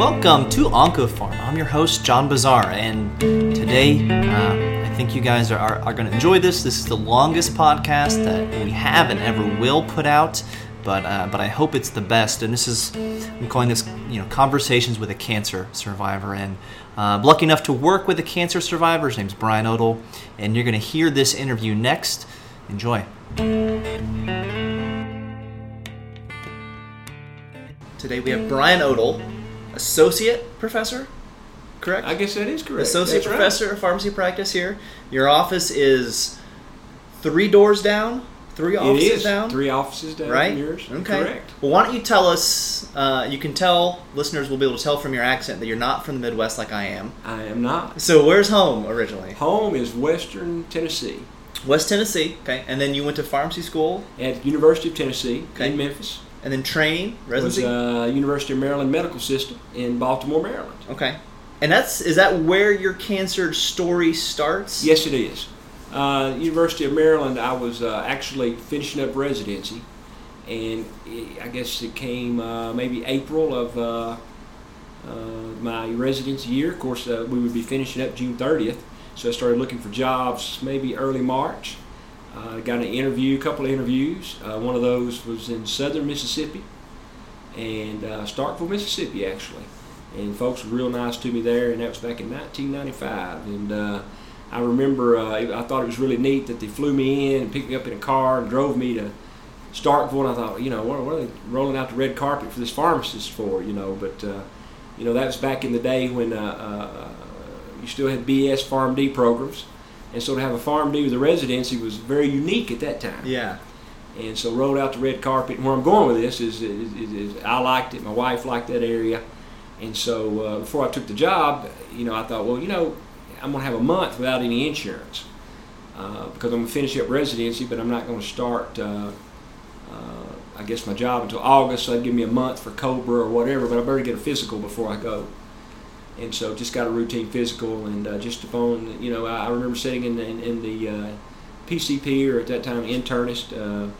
Welcome to OncoPharm. I'm your host, John Bazaar, and today uh, I think you guys are, are, are going to enjoy this. This is the longest podcast that we have and ever will put out, but uh, but I hope it's the best. And this is I'm calling this you know conversations with a cancer survivor, and uh, I'm lucky enough to work with a cancer survivor. His name's Brian Odell, and you're going to hear this interview next. Enjoy. Today we have Brian Odell, associate professor, correct? I guess that is correct. associate That's right. professor of pharmacy practice here. Your office is three doors down, three offices is down, three offices down right? yours. Okay. Correct. Well, why don't you tell us? Uh, you can tell listeners will be able to tell from your accent that you're not from the Midwest like I am. I am not. So where's home originally? Home is Western Tennessee West Tennessee. Okay, and then you went to pharmacy school, at University of Tennessee Okay. in Memphis. And then training Was residency. uh, University of Maryland Medical System in Baltimore, Maryland. okay, and that's is that where your cancer story starts? Yes, it is. Uh, University of Maryland. I was uh, actually finishing up residency, and it, I guess it came uh, maybe April of uh, uh, my residency year. Of course, uh, we would be finishing up June 30th, so I started looking for jobs maybe early March. Uh, got an interview, a couple of interviews. Uh, one of those was in southern Mississippi and uh, Starkville, Mississippi, actually. And folks were real nice to me there, and that was back in 1995. And uh, I remember uh, I thought it was really neat that they flew me in and picked me up in a car and drove me to Starkville. And I thought, you know, what, what are they rolling out the red carpet for this pharmacist for, you know? But, uh, you know, that was back in the day when you still had BS PharmD programs. And so to have a farm PharmD with a residency was very unique at that time. Yeah. And so rolled out the red carpet. And where I'm going with this is, is, is, is I liked it. My wife liked that area. And so uh, before I took the job, you know, I thought, well, you know, I'm going to have a month without any insurance uh, because I'm going to finish up residency, but I'm not going to start, uh, uh, I guess, my job until August. So that'd give me a month for COBRA or whatever, but I better get a physical before I go. And so just got a routine physical, and uh, just upon, you know, I, remember sitting in, in, in the uh, PCP, or at that time internist. Uh,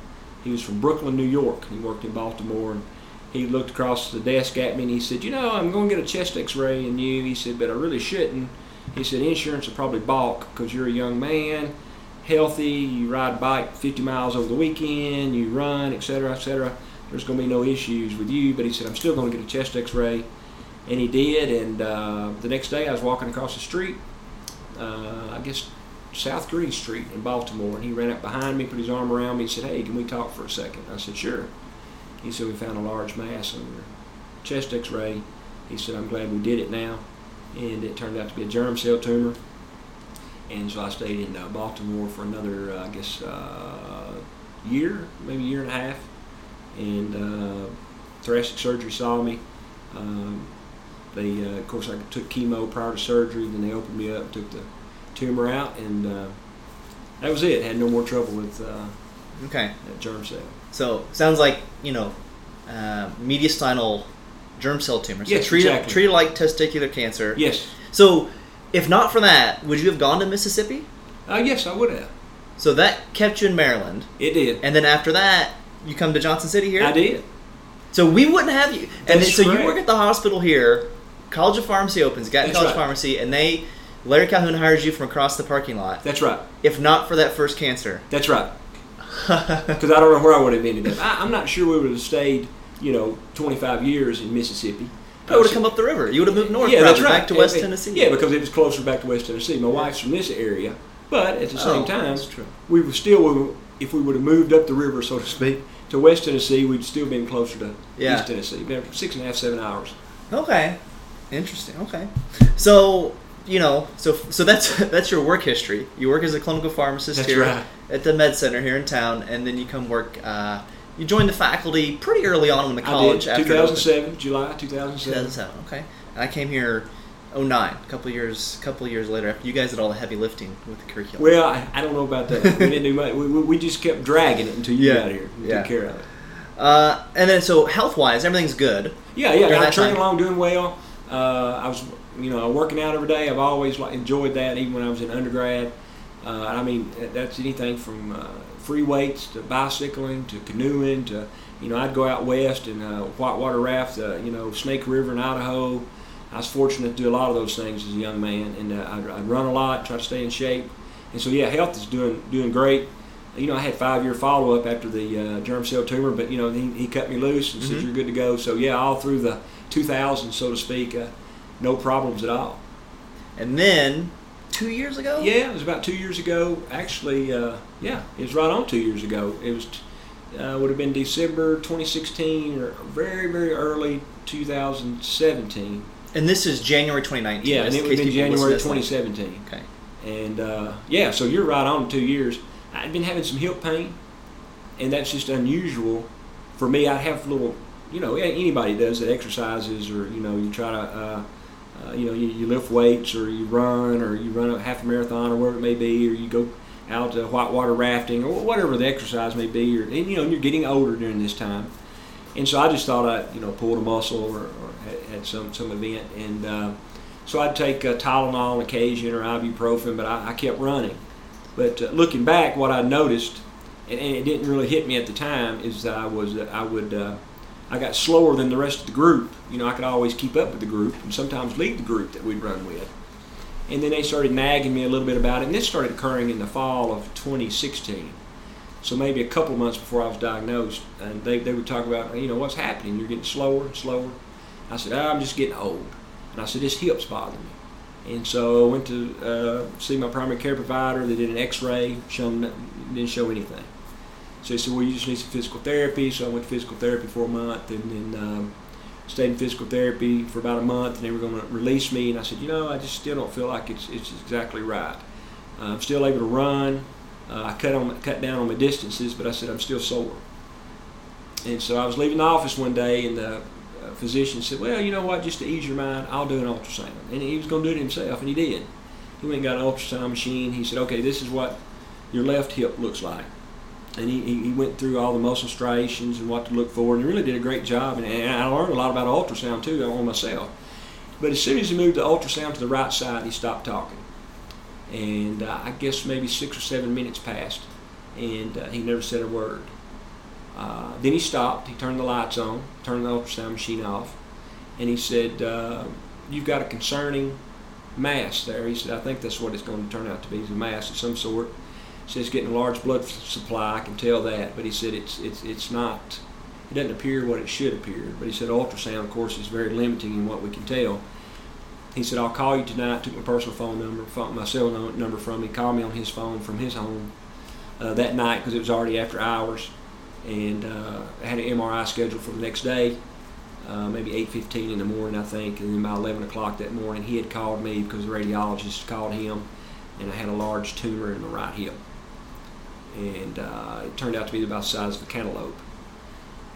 he was from Brooklyn, New York. He worked in Baltimore, and he looked across the desk at me and he said, "You know, I'm going to get a chest X-ray in you." He said, "But I really shouldn't." He said, "Insurance will probably balk because you're a young man, healthy. You ride a bike 50 miles over the weekend. You run, etc., etc. There's going to be no issues with you." But he said, "I'm still going to get a chest X-ray," and he did. And uh, the next day, I was walking across the street. Uh, I guess South Greene Street in Baltimore, and he ran up behind me, put his arm around me, and said, "Hey, can we talk for a second? I said, "Sure." He said, "We found a large mass on your chest X-ray." He said, "I'm glad we did it now," and it turned out to be a germ cell tumor. And so I stayed in uh, Baltimore for another, uh, I guess, uh, year, maybe year and a half, and uh, thoracic surgery saw me. Um, they, uh, of course, I took chemo prior to surgery. Then they opened me up, took the tumor out, and uh, that was it. Had no more trouble with uh, Okay. that germ cell. So sounds like you know, uh, mediastinal germ cell tumor. So Yes, treated, exactly. treated like testicular cancer. Yes, So, if not for that, would you have gone to Mississippi? uh, yes, I would have. So that kept you in Maryland, It did. and then after that, you come to Johnson City here. I did. So we wouldn't have you. And then, That's so you work at the hospital here. College of Pharmacy opens. Got That's College right. Pharmacy, and they Larry Calhoun hires you from across the parking lot. That's right. If not for that first cancer, That's right. Because I don't know where I would have ended up. I, I'm not sure we would have stayed, you know, 25 years in Mississippi. I would have come up the river. You would have moved north, yeah, that's right. back to West and- Tennessee. Yeah, because it was closer back to West Tennessee. My wife's from this area, but at the oh, same Oh, time, we were still, if we would have moved up the river, so to speak, to West Tennessee, we'd still been closer to Yeah. East Tennessee. Been six and a half, seven hours. Okay, interesting. Okay, so you know, so so that's that's your work history. You work as a clinical pharmacist That's here right. at the med center here in town, and then you come work. Uh, you joined the faculty pretty early on in the I college. did. after 2007, July 2007. 2007. Okay, and I came here. 09, a couple years, a couple years later, after you guys did all the heavy lifting with the curriculum. Well, I, I don't know about that. We didn't do much. We, we, we just kept dragging it until you Yeah. got here. We Yeah. took care of it. Uh, and then, so health wise, everything's good. Yeah, yeah. I'm time. along, doing well. Uh, I was, you know, working out every day. I've always enjoyed that, even when I was in undergrad. Uh, I mean, that's anything from uh, free weights to bicycling to canoeing to, you know, I'd go out west and uh, whitewater raft, uh, you know, Snake River in Idaho. I was fortunate to do a lot of those things as a young man, and uh, I'd, I'd run a lot, try to stay in shape, and so yeah, health is doing doing great. You know, I had five year follow up after the uh, germ cell tumor, but you know, he, he cut me loose and Mhm. said you're good to go. So yeah, all through the 2000s, so to speak, uh, no problems at all. And then two years ago. Yeah, it was about two years ago. Actually, uh, yeah, it was right on two years ago. It was uh, would have been December 2016 or very very early 2017. And this is January 2019. Yeah, and it would have been January listen to this late. 2017. Okay. And uh, yeah, so you're right on two years. I'd been having some hip pain, and that's just unusual for me. I'd have little, you know, anybody does that exercises or you know you try to, uh, uh, you know, you, you lift weights or you run or you run a half a marathon or whatever it may be, or you go out to whitewater rafting or whatever the exercise may be. Or and, you know, you're getting older during this time, and so I just thought I, you know, pulled a muscle or, or had, some some event and. Uh, so I'd take uh, Tylenol on occasion or ibuprofen, but I, I kept running. But uh, looking back, what I noticed, and, and it didn't really hit me at the time, is that I was I would uh, I got slower than the rest of the group. You know, I could always keep up with the group and sometimes lead the group that we'd run with. And then they started nagging me a little bit about it, and this started occurring in the fall of 2016. So maybe a couple of months before I was diagnosed, and they, they would talk about, you know, what's happening? You're getting slower and slower. I said, "Ah, I'm just getting old. And I said, this hip's bothering me. And so I went to uh, see my primary care provider. They did an X-ray, shown didn't show anything. So he said, well, you just need some physical therapy. So I went to physical therapy for a month, and then um, stayed in physical therapy for about a month. And they were going to release me. And I said, you know, I just still don't feel like it's it's exactly right. Uh, I'm still able to run. Uh, I cut on cut down on my distances, but I said I'm still sore. And so I was leaving the office one day, and the uh, physician said, "Well, you know what? Just to ease your mind, I'll do an ultrasound." And he was going to do it himself, and he did. He went and got an ultrasound machine. He said, "Okay, this is what your left hip looks like." And he, he went through all the muscle striations and what to look for, and he really did a great job. And, and I learned a lot about ultrasound too on myself. But as soon as he moved the ultrasound to the right side, he stopped talking. And uh, I guess maybe six or seven minutes passed, and uh, he never said a word. Uh, then he stopped. He turned the lights on, turned the ultrasound machine off, and he said, uh, "You've got a concerning mass there." He said, "I think that's what it's going to turn out to be, a mass of some sort." It's getting a large blood supply. I can tell that, but he said it's it's it's not. It doesn't appear what it should appear. But he said ultrasound, of course, is very limiting in what we can tell. He said, "I'll call you tonight." Took my personal phone number, phone, my cell number from me. Called me on his phone from his home uh, that night because it was already after hours and uh, I had an MRI scheduled for the next day, uh, maybe 8:15 in the morning, I think, and then by 11 o'clock that morning, he had called me because the radiologist called him, and I had a large tumor in my right hip, and uh, it turned out to be about the size of a cantaloupe.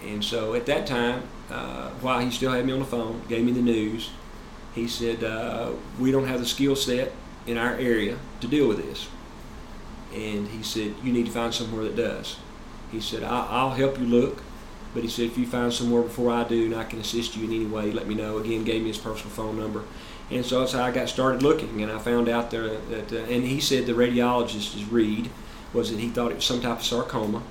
And so at that time, uh, while he still had me on the phone, gave me the news, he said, uh, "We don't have the skill set in our area to deal with this." And he said, "You need to find somewhere that does." He said, I'll help you look. But he said, if you find somewhere before I do and I can assist you in any way, let me know. Again, gave me his personal phone number. And so that's how I got started looking. And I found out there that, uh, and he said the radiologist is read was that he thought it was some type of sarcoma.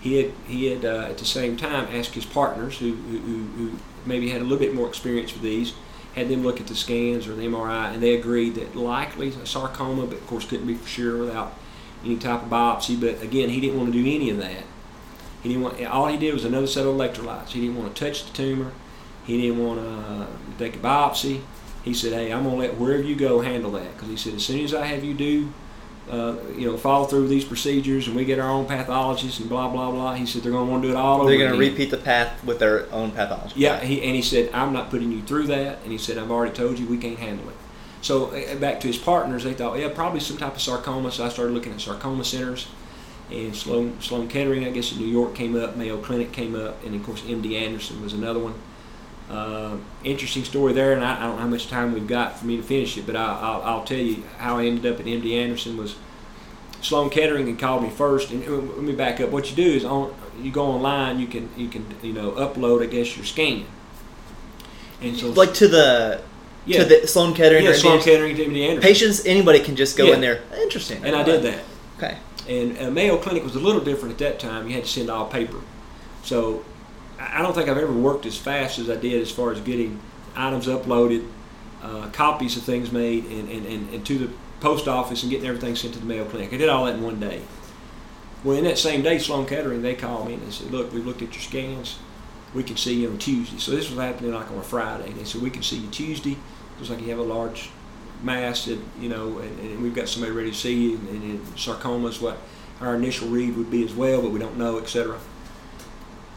He had, he had uh, at the same time asked his partners who, who, who- maybe had a little bit more experience with these, had them look at the scans or the MRI, and they agreed that likely a sarcoma, but of course couldn't be for sure without any type of biopsy. But again, he didn't want to do any of that. He didn't want. All he did was another set of electrolytes. He didn't want to touch the tumor. He didn't want to uh, take a biopsy. He said, "Hey, I'm gonna let wherever you go handle that." Because he said, as soon as I have you do, uh, you know, follow through these procedures, and we get our own pathologists and blah blah blah. He said they're gonna want to do it all over. They're going to repeat the path with their own pathology. Yeah, he, and he said, I'm not putting you through that. And he said, I've already told you we can't handle it. So uh, back to his partners, they thought, yeah, probably some type of sarcoma. So I started looking at sarcoma centers. And Sloan, Sloan Kettering, I guess in New York came up, Mayo Clinic came up, and of course MD Anderson was another one. Uh, interesting story there, and I, I don't know how much time we've got for me to finish it, but I, I'll, I'll tell you how I ended up at MD Anderson was Sloan Kettering had called me first, and let me back up. What you do is on you go online, you can you can you know upload I guess your scan, and so Like to the Yeah. to the Sloan Kettering. yeah, Sloan Kettering to MD Anderson. Patients, anybody can just go Yeah. in there. Interesting. And I did that. Okay. And uh, Mayo Clinic was a little different at that time. You had to send all paper. So I don't think I've ever worked as fast as I did as far as getting items uploaded, uh, copies of things made, and, and, and, and to the post office and getting everything sent to the Mayo Clinic. I did all that in one day. Well, in that same day, Sloan Kettering, they called me and they said, Look, we've looked at your scans. We can see you on Tuesday. So this was happening like on a Friday. They said, We can see you Tuesday. Looks like you have a large mass that, you know, and, and we've got somebody ready to see you. And, and sarcoma is what our initial read would be as well, but we don't know, etc.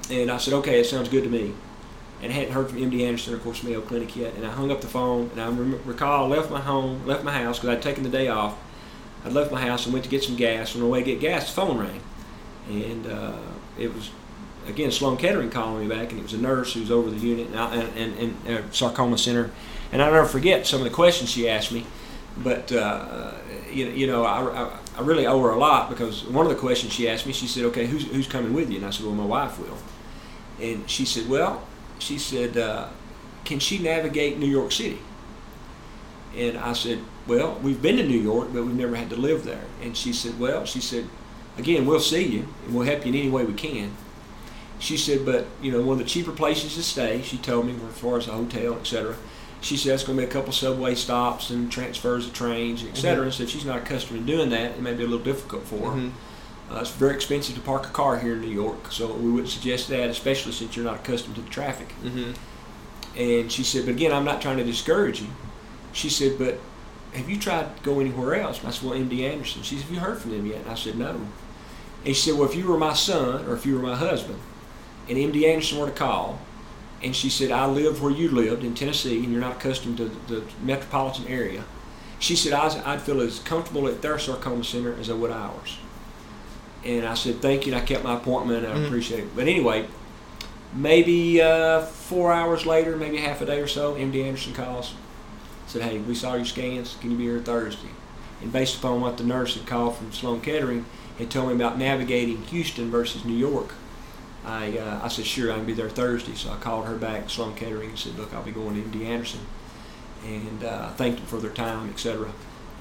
And I said, Okay, it sounds good to me. And I hadn't heard from MD Anderson, of course, Mayo Clinic yet. And I hung up the phone, and I recall I left my home, left my house because I'd taken the day off. I'd left my house and went to get some gas. On the way to get gas, the phone rang, and uh, it was again Sloan Kettering calling me back, and it was a nurse who was over the unit and, I- and, and, and uh, sarcoma center. And I'll never forget some of the questions she asked me. But uh, you, know- you know, I, I, I really owe her a lot because one of the questions she asked me, she said, "Okay, who's who's coming with you?" And I said, "Well, my wife will." And she said, "Well," she said, uh, "Can she navigate New York City?" And I said, Well, we've been to New York, but we've never had to live there. And she said, Well, she said, Again, we'll see you and we'll help you in any way we can. She said, But, you know, one of the cheaper places to stay, she told me, as far as a hotel, etc. She said it's going to be a couple subway stops and transfers of trains, etc. And said she's not accustomed to doing that. It may be a little difficult for her. Mhm. Uh, it's very expensive to park a car here in New York, so we wouldn't suggest that, especially since you're not accustomed to the traffic. Mhm. And she said, but again, I'm not trying to discourage you. She said, but have you tried to go anywhere else? And I said, well, MD Anderson. She said, have you heard from them yet? And I said, no. And she said, well, if you were my son or if you were my husband and MD Anderson were to call, and she said, I lived where you lived in Tennessee and you're not accustomed to the metropolitan area. She said, I- I'd feel as comfortable at their sarcoma center as I would ours. And I said, thank you. And I kept my appointment I Mhm. appreciate it. But anyway, maybe uh, four hours later, maybe half a day or so, MD Anderson calls. Said, hey, we saw your scans. Can you be here Thursday? And based upon what the nurse had called from Sloan Kettering, had told me about navigating Houston versus New York. I, uh, I said, sure, I can be there Thursday. So I called her back, Sloan Kettering, and said, look, I'll be going to MD Anderson. And uh, thanked them for their time, etc.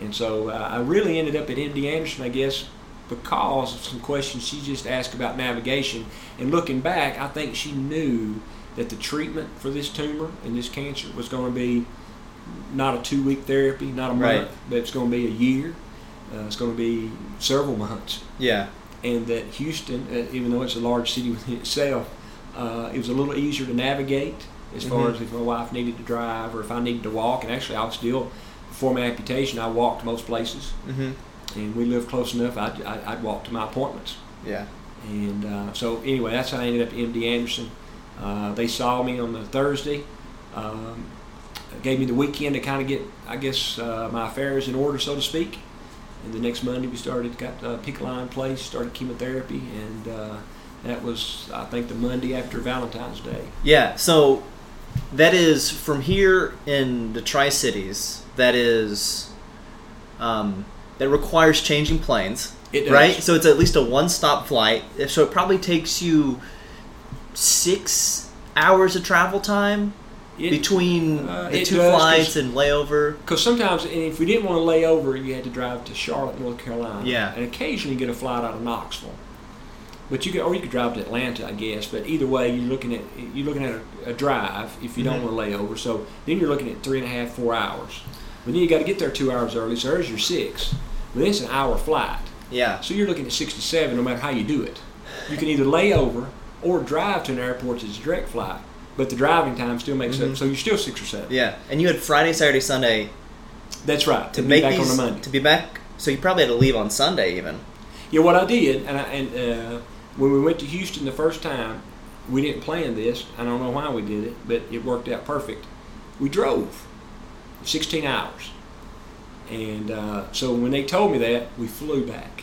And so uh, I really ended up at MD Anderson, I guess, because of some questions she just asked about navigation. And looking back, I think she knew that the treatment for this tumor and this cancer was going to be not a two week therapy, not a month, Right. but it's going to be a year. Uh, it's going to be several months. Yeah. And that Houston, uh, even though it's a large city within itself, uh, it was a little easier to navigate as far Mhm. as if my wife needed to drive or if I needed to walk. And actually, I was still, before my amputation, I walked most places. Mhm. And we lived close enough, I'd, I'd, I'd walk to my appointments. Yeah. And uh, so anyway, that's how I ended up at MD Anderson. Uh, they saw me on the Thursday, um, gave me the weekend to kind of get, I guess, uh, my affairs in order, so to speak. And the next Monday we started, got uh, PICC line place, started chemotherapy, and uh, that was, I think, the Monday after Valentine's Day. Yeah. So that is from here in the Tri Cities. That is um, that requires changing planes. It does. Right. So it's at least a one-stop flight. So it probably takes you six hours of travel time It- between uh, the two does, flights and layover. Because sometimes, and if we didn't want to lay over, you had to drive to Charlotte, North Carolina. Yeah. And occasionally you get a flight out of Knoxville. But you could, or you could drive to Atlanta, I guess. But either way, you're looking at you're looking at a, a drive if you don't Mhm. want to lay over. So then you're looking at three and a half, four hours. But then you got to get there two hours early. So there's your six. But it's an hour flight. Yeah. So you're looking at 67 no matter how you do it. You can either lay over or drive to an airport that's a direct flight. But the driving time still makes Mhm. up. So you're still six or seven. Yeah. And you had Friday, Saturday, Sunday That's right. to be make back these on the Monday. to be back. So you probably had to leave on Sunday even. Yeah, what I did, and, I, and uh, when we went to Houston the first time, we didn't plan this. I don't know why we did it, but it worked out perfect. We drove 16 hours. And uh, so when they told me that, we flew back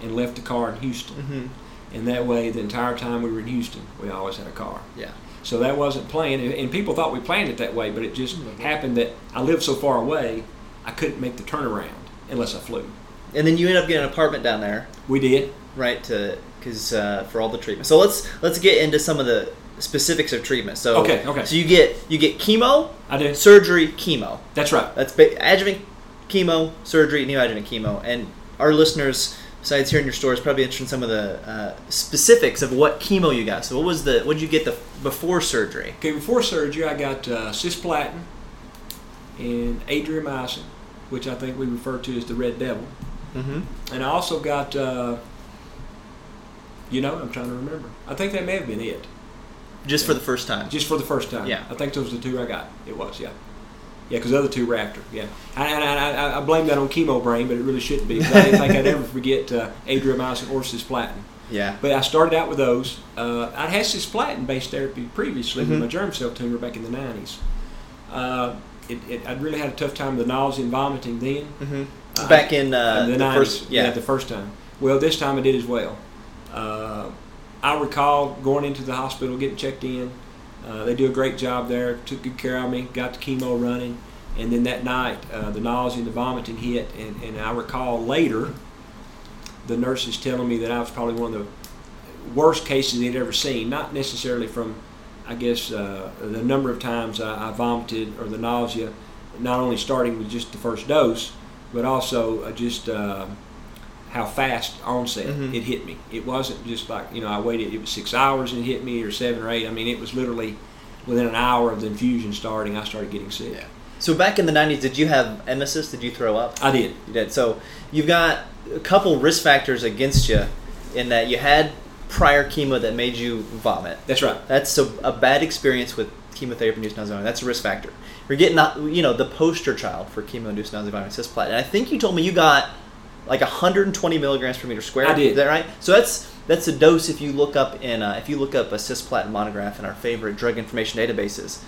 and left the car in Houston. Mm-hmm. And that way, the entire time we were in Houston, we always had a car. Yeah. So that wasn't planned, and- people thought we planned it that way, but it just happened that I lived so far away, I couldn't make the turnaround unless I flew. And then you end up getting an apartment down there. We did. right to because uh, for all the treatment so let's let's get into some of the specifics of treatment. So Okay, okay. So you get you get chemo, I do. surgery, chemo. That's right. That's adjuvant chemo, surgery, neoadjuvant chemo, and our listeners, besides hearing your stories, probably interested in some of the uh, specifics of what chemo you got. So what was the what did you get the before surgery? Okay, before surgery, I got uh, cisplatin and adriamycin, which I think we refer to as the red devil. Mm-hmm. And I also got, uh, you know, I'm trying to remember. I think that may have been it, Just for the first time. just for the first time. Yeah. I think those were the two I got. It was, yeah. Yeah, because the other two were after. Yeah, and I, I, I, I blame that on chemo brain, but it really shouldn't be. I didn't think I'd ever forget uh, adriamycin or cisplatin. yeah. But I started out with those. Uh, I'd had cisplatin-based therapy previously Mhm. with my germ cell tumor back in the 90s. Uh, it, it, I'd really had a tough time with the nausea and vomiting then. Mm-hmm. Uh, Back in uh, the, the 90s. first, yeah. the first time. Well, this time I did as well. Uh, I recall going into the hospital, getting checked in. Uh, they do a great job there. Took good care of me. Got the chemo running, and then that night, uh, the nausea and the vomiting hit. And, and I recall later, the nurses telling me that I was probably one of the worst cases they'd ever seen. Not necessarily from, I guess, uh, the number of times I, I vomited or the nausea, not only starting with just the first dose, but also uh, just uh, how fast onset Mhm. it hit me. It wasn't just like you know I waited. It was six hours and it hit me, or seven or eight. I mean, it was literally within an hour of the infusion starting, I started getting sick. Yeah. So back in the '90s, did you have emesis? Did you throw up? I did. You did. So you've got a couple risk factors against you, in that you had prior chemo that made you vomit. That's right. That's so a bad experience with chemotherapy-induced nausea. vomiting. That's a risk factor. You're getting, you know, the poster child for chemo-induced nausea vomiting, cisplatin. And I think you told me you got like 120 milligrams per meter squared. I did. Is that right? So that's that's a dose. If you look up in uh, if you look up a cisplatin monograph in our favorite drug information databases,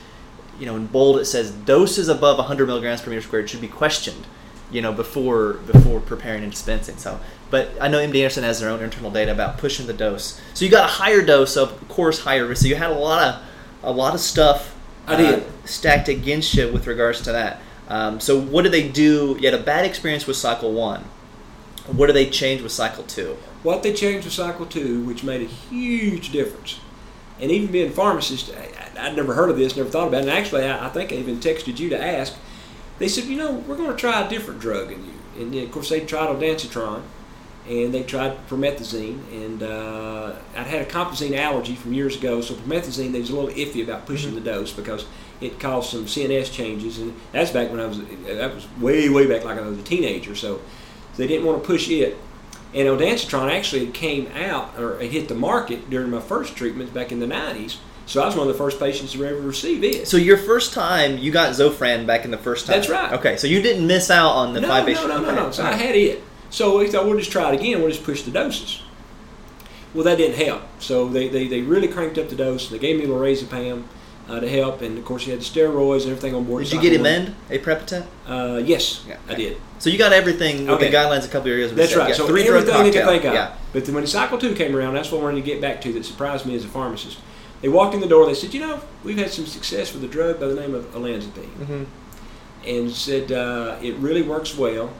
you know, in bold it says doses above 100 milligrams per meter squared should be questioned. You know, before before preparing and dispensing. So, but I know MD Anderson has their own internal data about pushing the dose. So you got a higher dose, of course, higher risk. So you had a lot of a lot of stuff. I did. uh, stacked against you with regards to that. Um, so what did they do? You had a bad experience with cycle one. What do they change with cycle two? What they changed with Cycle 2, which made a huge difference, and even being a pharmacist, I, I'd never heard of this, never thought about it. And actually, I, I think I even texted you to ask. They said, you know, we're going to try a different drug in you. And then, of course, they tried ondansetron, and they tried promethazine. And uh, I'd had a compazine allergy from years ago, so promethazine, they was a little iffy about pushing the dose because it caused some CNS changes. And that's back when I was, that was way, way back like I was a teenager. So they didn't want to push it. And ondansetron actually came out or it hit the market during my first treatments back in the 90s. So I was one of the first patients to ever receive it. So your first time, you got Zofran back in the first time. That's right. Okay, so you didn't miss out on the no, five no, patient. no, no, no. So I had it. So we thought we'll just try it again. We'll just push the doses. Well, that didn't help. So they, they, they really cranked up the dose. They gave me lorazepam uh, to help, and of course you had the steroids and everything on board. Did you get Emend aprepitant? Uh, yes, Yeah, I did. So you got everything with Okay. the guidelines a couple of years ago. That's right. So three everything you could think of. Yeah. But then when Cycle 2 came around, that's what I wanted to get back to that surprised me as a pharmacist. They walked in the door, they said, you know, we've had some success with a drug by the name of olanzapine. hmm And said uh, it really works well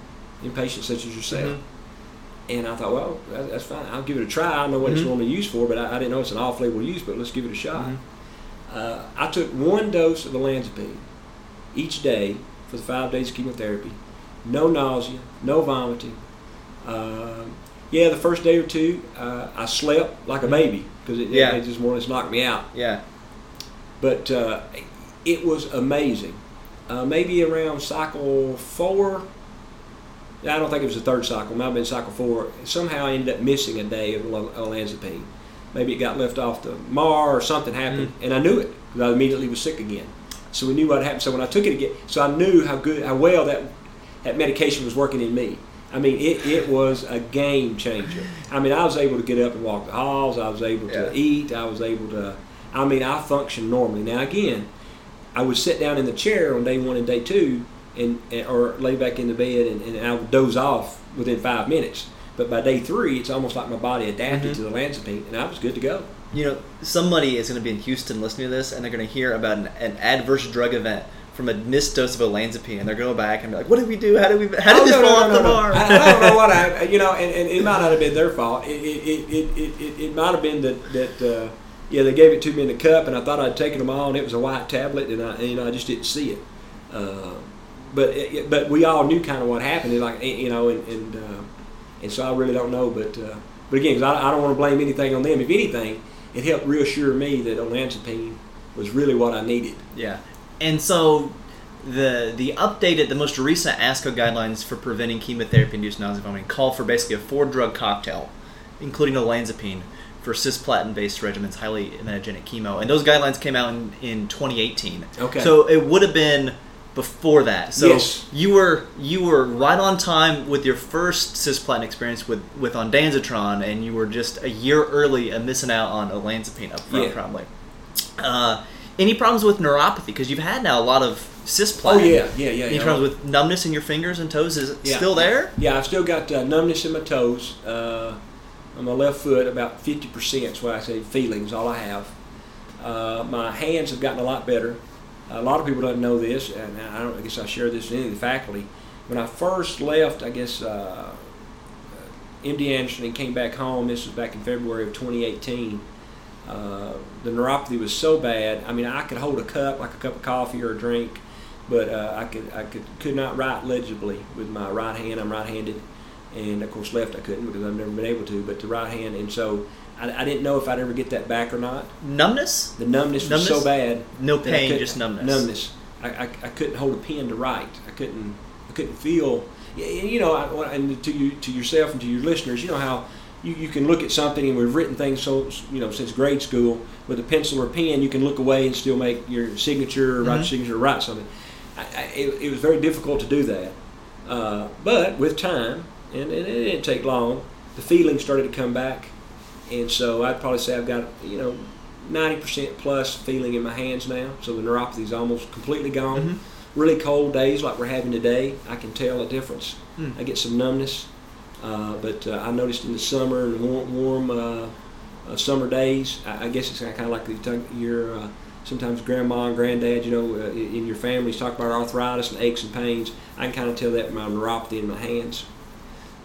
in patients such as yourself. Mhm. And I thought, well, that's fine. I'll give it a try. I know what it's Mhm. normally used for, but I, I didn't know it's an off-label use, but let's give it a shot. Uh, I took one dose of olanzapine each day for the five days of chemotherapy. No nausea, no vomiting. Um, yeah, the first day or two, uh, I slept like a baby because it, Yeah. it just more or less knocked me out. Yeah. But uh, it was amazing. Uh, maybe around cycle four, I don't think it was the third cycle, it might have been cycle four. Somehow I ended up missing a day of olanzapine. Maybe it got left off the MAR or something happened, mm. and I knew it because I immediately was sick again. So we knew what happened. So when I took it again, so I knew how good, how well that that medication was working in me. I mean, it, it was a game changer. I mean, I was able to get up and walk the halls. I was able to Yeah. eat. I was able to. I mean, I functioned normally. Now again, I would sit down in the chair on day one and day two, and, and or lay back in the bed, and, and I would doze off within five minutes. But by day three, it's almost like my body adapted Mhm. to the olanzapine, and I was good to go. You know, somebody is going to be in Houston listening to this, and they're going to hear about an, an adverse drug event from a missed dose of olanzapine, and they're going back and be like, "What did we do? How did we? How did Oh, this no, fall no, off no, the no. MAR?" I, I don't know what I, you know, and, and it might not have been their fault. It, it, it, it, it, it might have been that, that uh, Yeah, they gave it to me in the cup, and I thought I'd taken them all, and it was a white tablet, and I, and, you know, I just didn't see it. Uh, but it, but we all knew kind of what happened, like you know, and and, uh, and so I really don't know. But uh, but again, 'cause I, I don't want to blame anything on them. If anything, it helped reassure me that olanzapine was really what I needed. Yeah, and so the the updated, the most recent ASCO guidelines for preventing chemotherapy-induced nausea and vomiting call for basically a four-drug cocktail, including olanzapine, for cisplatin-based regimens, highly emetogenic chemo, and those guidelines came out in, in 2018. Okay. So it would have been before that. So Yes. you were you were right on time with your first cisplatin experience with with ondansetron, and you were just a year early and missing out on olanzapine up front, Yeah. probably. Uh, any problems with neuropathy? Because you've had now a lot of cisplatin. Oh yeah, yeah, yeah. Any yeah. problems with numbness in your fingers and toes? Is it Yeah. still there? Yeah, I've still got uh, numbness in my toes. Uh, on my left foot, about 50% is what I say feelings, all I have. Uh, my hands have gotten a lot better. A lot of people don't know this, and I don't I guess I share this with any of the faculty. When I first left, I guess, uh, MD Anderson and came back home, this was back in February of 2018, uh, the neuropathy was so bad. I mean, I could hold a cup, like a cup of coffee or a drink, but uh, I could I could could not write legibly with my right hand. I'm right-handed, and of course left I couldn't because I've never been able to. But the right hand, and so I, I didn't know if I'd ever get that back or not. Numbness? The numbness, was so bad. No pain, just numbness. Numbness. I, I, I couldn't hold a pen to write. I couldn't I couldn't feel. You know, I, and to you to yourself and to your listeners, you know how. You, you can look at something and we've written things so you know since grade school with a pencil or pen you can look away and still make your signature or write Mhm. your signature or write something. I, I, it, it was very difficult to do that, uh, but with time and, and it didn't take long, the feeling started to come back, and so I'd probably say I've got you know 90% plus feeling in my hands now. So the neuropathy is almost completely gone. Mhm. Really cold days like we're having today, I can tell a difference. Hmm. I get some numbness, uh, but uh, I noticed in the summer and warm, warm uh, uh, summer days, I, I guess it's kind of like the your uh, sometimes grandma and granddad, you know, uh, in your families talk about arthritis and aches and pains. I can kind of tell that my neuropathy in my hands.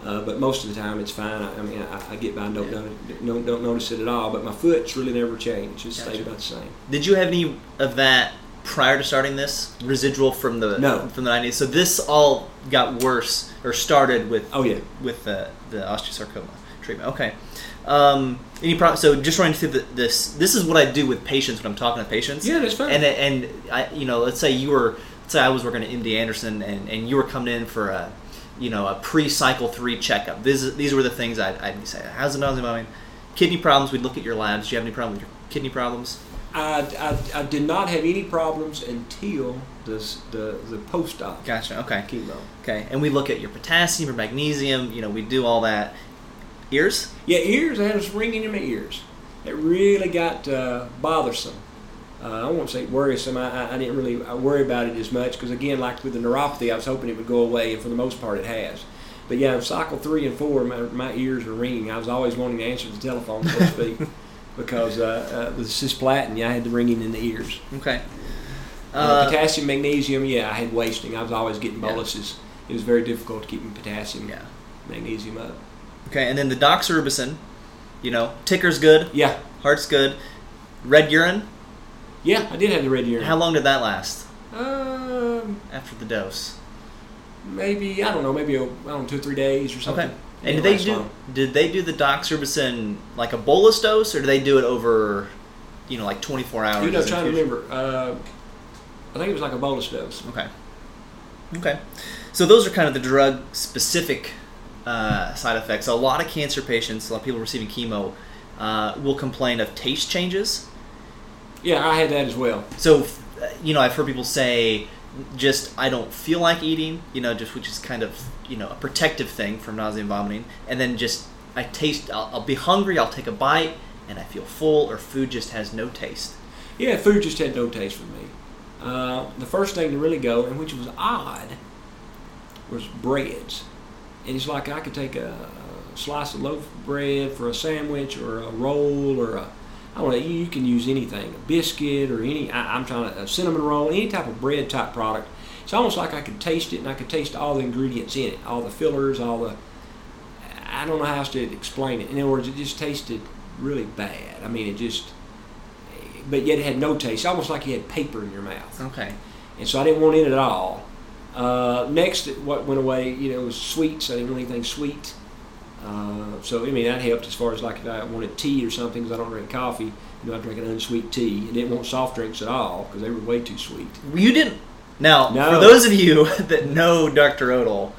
Uh, but most of the time it's fine. I, I mean, I, I get by and don't, Yeah. notice, don't don't notice it at all. But my foot's really never changed. It's Gotcha. stayed about the same. Did you have any of that prior to starting this residual from the No. from the 90s? So this all got worse or started with Oh yeah. with the the osteosarcoma treatment. Okay. Um, any problem? So just running through the, this. This is what I do with patients when I'm talking to patients. Yeah, that's fine. And and I, you know, let's say you were, let's say I was working at MD Anderson, and, and you were coming in for a, you know, a pre-cycle three checkup. These these were the things I'd, I'd say. How's the nausea? I mean, kidney problems. We'd look at your labs. Do you have any problem with your kidney problems? I, I, I did not have any problems until the the the post-op Gotcha. Okay. chemo. Okay. And we look at your potassium, your magnesium. You know, we do all that. Ears. Yeah, ears. I had a ringing in my ears. It really got uh, bothersome. Uh, I won't say worrisome. I, I, I didn't really worry about it as much because again, like with the neuropathy, I was hoping it would go away, and for the most part, it has. But yeah, in cycle three and four, my, my ears were ringing. I was always wanting to answer the telephone, so to speak, because uh, uh, with cisplatin, yeah, I had the ringing in the ears. Okay. Uh, Uh, potassium, magnesium, yeah, I had wasting. I was always getting Yeah. boluses. It was very difficult to keep my potassium, yeah. magnesium up. Okay, and then the doxorubicin, you know, ticker's good, Yeah, heart's good. Red urine, yeah, I did have the red urine. how long did that last Um, after the dose? maybe I don't know, maybe I don't know, two or three days or something. Okay. And did they do long. did they do the doxorubicin like a bolus dose, or do they do it over, you know, like twenty four hours? You know, trying to remember. Uh, I think it was like a bolus dose. Okay. Okay. So those are kind of the drug specific uh, side effects. A lot of cancer patients, a lot of people receiving chemo, uh, will complain of taste changes. Yeah, I had that as well. So, you know, I've heard people say, just I don't feel like eating, you know, just which is kind of you know a protective thing from nausea and vomiting, and then just I taste, I'll, I'll be hungry, I'll take a bite, and I feel full, or food just has no taste. Yeah, food just had no taste for me. Uh, the first thing to really go, and which was odd, was breads. And it's like I could take a slice of loaf bread for a sandwich or a roll or a, I don't know, you you can use anything, a biscuit or any, I, I'm trying to, a cinnamon roll, any type of bread type product. It's almost like I could taste it and I could taste all the ingredients in it, all the fillers, all the, I don't know how else to explain it. In other words, it just tasted really bad. I mean, it just, but yet it had no taste, almost like you had paper in your mouth. Okay. And so I didn't want it at all. Uh, next, what went away, you know, was sweets. I didn't want anything sweet. Uh, so I mean that helped as far as like if I wanted tea or something because I don't drink coffee. You know, I drink an unsweet tea and didn't want soft drinks at all because they were way too sweet. You didn't. Now, No. for those of you that know Dr. Odell,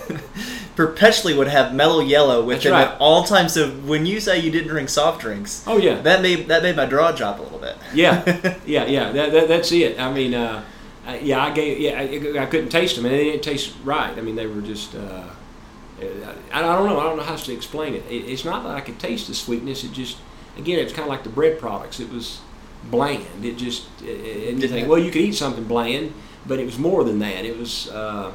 perpetually would have Mello Yello with him right. at all times. So when you say you didn't drink soft drinks, Oh yeah, that made that made my draw drop a little bit. yeah, yeah, yeah. That, that, that's it. I mean, uh, yeah, I gave, yeah, I, I couldn't taste them, and they didn't taste right. I mean, they were just. Uh, I, I don't know. I don't know how to explain it. it. It's not that I could taste the sweetness. It just, again, it's kind of like the bread products. It was bland. It just, and you think, well, you could eat something bland, but it was more than that. It was uh,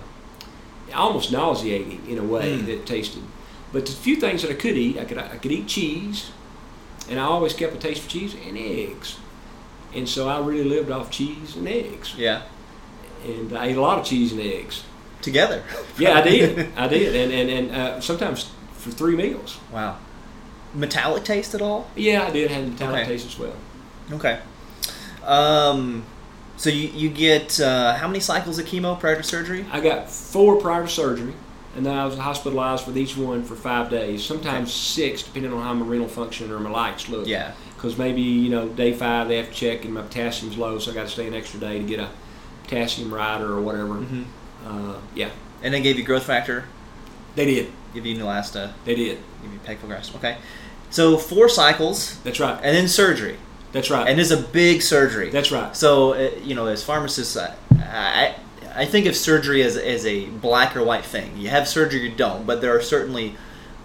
almost nauseating in a way Mm. that it tasted. But the few things that I could eat, I could I could eat cheese, and I always kept a taste for cheese and eggs, and so I really lived off cheese and eggs, Yeah, and I ate a lot of cheese and eggs. Together. Yeah, I did, I did, and and and uh, sometimes for three meals. wow. Metallic taste at all? Yeah, I did have metallic Okay. taste as well. Okay. Um, so you you get uh, how many cycles of chemo prior to surgery? I got four prior to surgery, and then I was hospitalized with each one for five days, sometimes six, depending on how my renal function or my lytes look. Yeah. Because maybe, you know, day five they have to check and my potassium's low, so I got to stay an extra day to get a potassium rider or whatever. hmm Uh, yeah, And they gave you growth factor, they did. give you Neulasta, They did. give you pegfilgrastim. Okay. So four cycles, That's right. and then surgery, That's right. and it's a big surgery. That's right. So uh, you know, as pharmacists, I, I I think of surgery as as a black or white thing. You have surgery, you don't. But there are certainly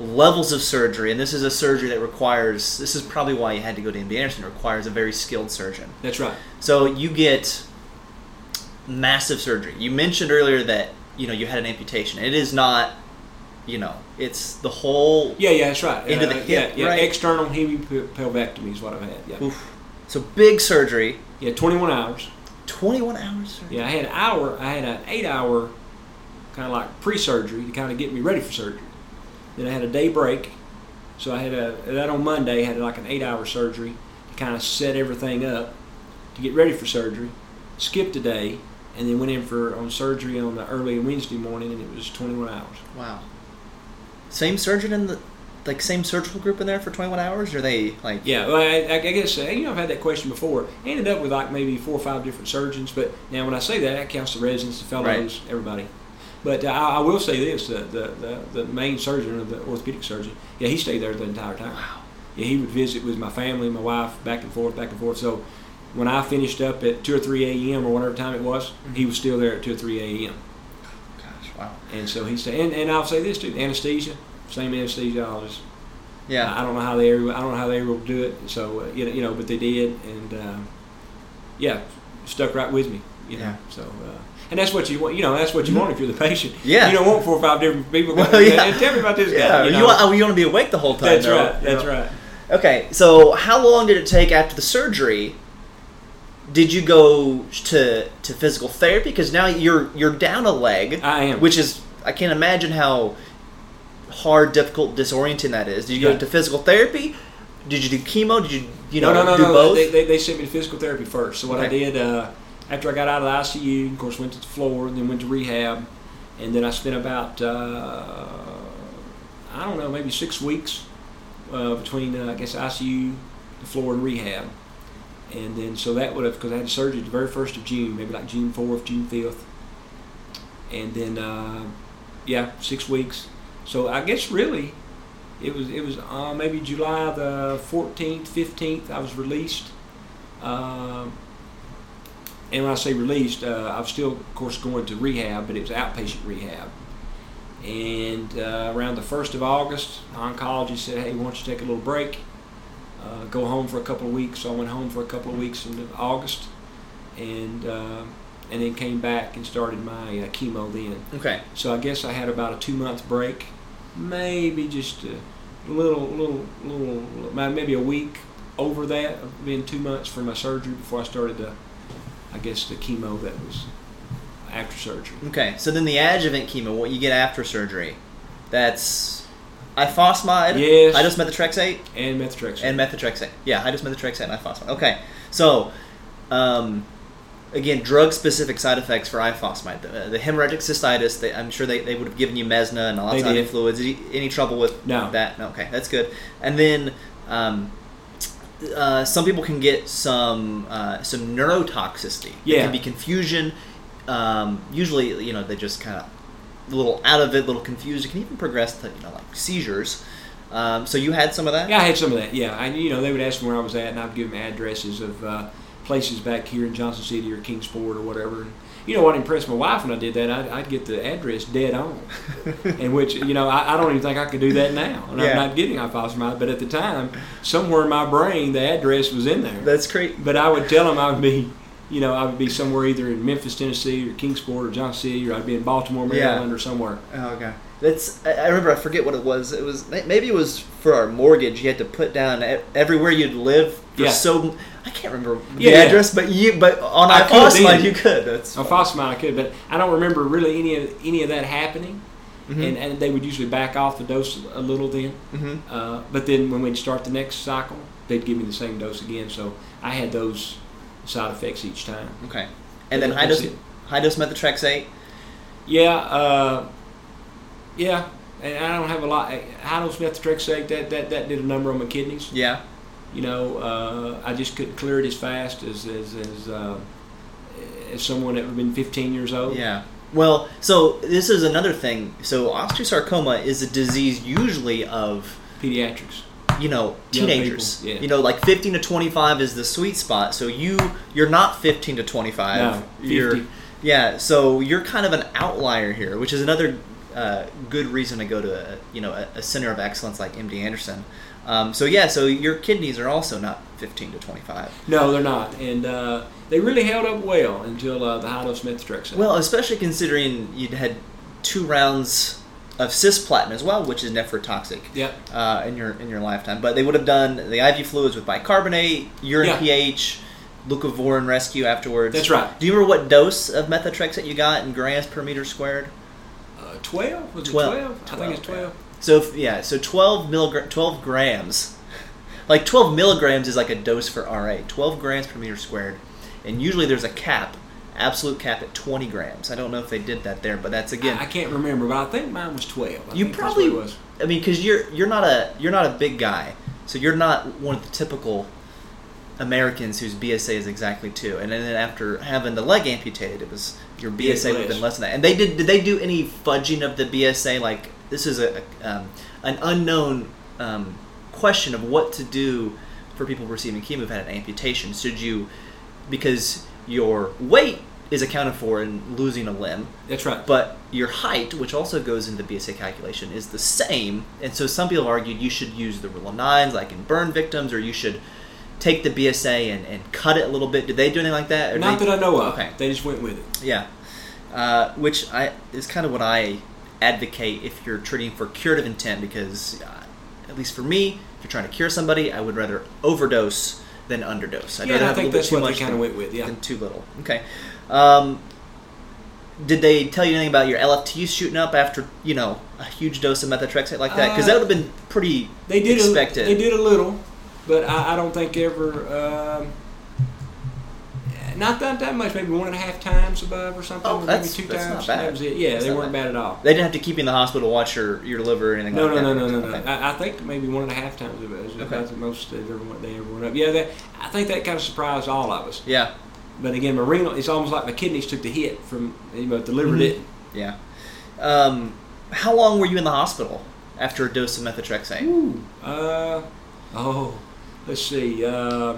levels of surgery, and this is a surgery that requires. This is probably why you had to go to MD Anderson. It requires a very skilled surgeon. That's right. So you get massive surgery. You mentioned earlier that you know you had an amputation. It is not, you know, it's the whole. Yeah, yeah, that's right. Into Uh, the hip, yeah, yeah. right? External hemipelvectomy is what I've had. Yeah, Oof. So big surgery. yeah, 21 hours. Twenty-one hours. surgery. Yeah, I had an hour. I had an eight-hour kind of like pre-surgery to kind of get me ready for surgery. Then I had a day break, so I had a that on Monday. I had like an eight-hour surgery to kind of set everything up to get ready for surgery. Skipped a day, and then went in for on surgery on the early Wednesday morning, and it was 21 hours. Wow. Same surgeon in the like same surgical group in there for 21 hours? Or are they like Yeah, well, I, I guess you know I've had that question before. I ended up with like maybe four or five different surgeons, but now when I say that, that counts the residents, the fellows, everybody. But uh, I, I will say this: the, the, the, the main surgeon or the orthopedic surgeon, yeah, he stayed there the entire time. Wow. Yeah, he would visit with my family, my wife, back and forth, back and forth. So when I finished up at two or three a.m. or whatever time it was, he was still there at two or three a.m. Gosh, wow. And so he said, And, and I'll say this too: anesthesia, same anesthesiologist. Yeah. I don't know how they ever, I don't know how they will do it. So uh, you know, you know, but they did, and uh, yeah, stuck right with me. You know, Yeah. so uh, and that's what you want. You know, that's what you want if you're the patient. Yeah. you don't want four or five different people. Well, yeah. And tell me about this yeah. guy. You, You, know? want, oh, you want to be awake the whole time. that's though, right. you That's know? right. Okay, so how long did it take after the surgery? Did you go to to physical therapy? Because now you're you're down a leg, I am. which is I can't imagine how hard, difficult, disorienting that is. Did you Yeah. go to physical therapy? Did you do chemo? Did you you know no, no, no, do no. both? They, they, they sent me to physical therapy first. So what I did uh, after I got out of the ICU, of course, went to the floor, and then went to rehab, and then I spent about uh, I don't know, maybe six weeks uh, between uh, I guess ICU, the floor, and rehab. And then so that would have because I had surgery the very first of June, maybe like June fourth, June fifth, and then uh, yeah, six weeks. So I guess really it was it was uh, maybe July the 14th, 15th. I was released, um, and when I say released, uh, I was still, of course, going to rehab, but it was outpatient rehab. And uh, around the first of August, the oncologist said, "Hey, why don't you take a little break? Uh, go home for a couple of weeks." So I went home for a couple of weeks in August, and uh, and then came back and started my uh, chemo then. okay. So I guess I had about a two month break, maybe just a little, little, little, maybe a week over that, being two months for my surgery before I started the, I guess the chemo that was after surgery. Okay, so then the adjuvant chemo, what you get after surgery, that's ifosfamide, Yes. high-dose methotrexate, and methotrexate. and methotrexate. Yeah, i just high-dose methotrexate and ifosfamide. Okay, so um, again, drug-specific side effects for ifosfamide. The, the hemorrhagic cystitis. They, I'm sure they, they would have given you Mesna and did. fluids. Any, any trouble with No. that? No. Okay, that's good. And then. Um, uh, some people can get some uh, some neurotoxicity. It Yeah. can be confusion. Um, usually, you know, they just kind of a little out of it, a little confused. It can even progress to you know like seizures. Um, so you had some of that. Yeah, I had some of that. Yeah, I you know they would ask me where I was at, and I'd give them addresses of uh, places back here in Johnson City or Kingsport or whatever. And, you know what impressed my wife when I did that? I'd, I'd get the address dead on, in which you know I, I don't even think I could do that now, and Yeah. I'm not getting ifosfamide. But at the time, somewhere in my brain, the address was in there. That's great. But I would tell them I would be, you know, I would be somewhere either in Memphis, Tennessee, or Kingsport, or John City, or I'd be in Baltimore, Yeah. Maryland, or somewhere. Oh, okay. That's. I remember. I forget what it was. It was maybe it was for our mortgage. You had to put down everywhere you'd live for Yeah. so. I can't remember the Yeah, yeah. address, but you. But on I then. you could. That's. On ifosfamide I could, but I don't remember really any of any of that happening. Mhm. And, and they would usually back off the dose a little then. Mhm. Uh, but then when we'd start the next cycle, they'd give me the same dose again. So I had those side effects each time. Okay. And then high that's dose it. high dose methotrexate. Yeah, uh, yeah. And I don't have a lot. High dose methotrexate that, that that did a number on my kidneys. Yeah. You know, uh, I just couldn't clear it as fast as as as, uh, as someone that would have been 15 years old. Yeah. Well, so this is another thing. So osteosarcoma is a disease usually of Pediatrics. You know teenagers. yeah. You know, like 15 to 25 is the sweet spot. So you you're not 15 to 25. No, You're 50. yeah. So you're kind of an outlier here, which is another uh, good reason to go to a, you know a, a center of excellence like MD Anderson. Um, so yeah, so your kidneys are also not 15 to 25. No, they're not, and uh, they really held up well until uh, the high dose methotrexate. Well, especially considering you'd had two rounds of cisplatin as well, which is nephrotoxic. Yep. Uh, in your in your lifetime, but they would have done the IV fluids with bicarbonate, urine Yeah. pH, leucovorin rescue afterwards. That's right. Do you remember what dose of methotrexate you got in grams per meter squared? Uh, twelve was Twelve. it twelve? I think it's Twelve, twelve. So if, yeah, so twelve milligram, twelve grams, like twelve milligrams is like a dose for RA. Twelve grams per meter squared, and usually there's a cap, absolute cap at twenty grams. I don't know if they did that there, but that's again. I, I can't remember, but I think mine was twelve. I you probably, was. I mean, because you're you're not a you're not a big guy, so you're not one of the typical Americans whose BSA is exactly two. And then after having the leg amputated, it was your BSA would have been less. less than that. And they did did they do any fudging of the BSA? Like this is a um, an unknown um, question of what to do for people receiving chemo who've had an amputation. Should you because your weight is accounted for in losing a limb, That's right. but your height, which also goes into the BSA calculation, is the same. And so some people argued you should use the rule of nines, like in burn victims, or you should take the BSA and, and cut it a little bit. Did they do anything like that? Or Not they- that I know of. Okay. They just went with it. Yeah. Uh, which I is kind of what I advocate if you're treating for curative intent, because uh, at least for me, if you're trying to cure somebody, I would rather overdose than underdose. I'd yeah, rather and I have a think little that's bit too what they much kind of went with. Yeah. than too little. Okay. Um, did they tell you anything about your LFTs shooting up after you know a huge dose of methotrexate like that? Because Uh, that would have been pretty They did. expected. A, they did a little, but I, I don't think ever. Um, not that, that much. Maybe one and a half times above or something. Oh, or that's- maybe two that's not times. bad. That was it. Yeah, That's they weren't bad at all. They didn't have to keep you in the hospital to watch your, your liver or anything No, like no, that. no, no, no, no. Okay. I, I think maybe one and a half times it was Okay. about the most they've ever went, they ever went up. Yeah, that, I think that kind of surprised all of us. Yeah, But again, my renal, it's almost like my kidneys took the hit from, you know, the liver Mhm. didn't. yeah. Um, how long were you in the hospital after a dose of methotrexate? Ooh. Uh, oh, let's see. Uh,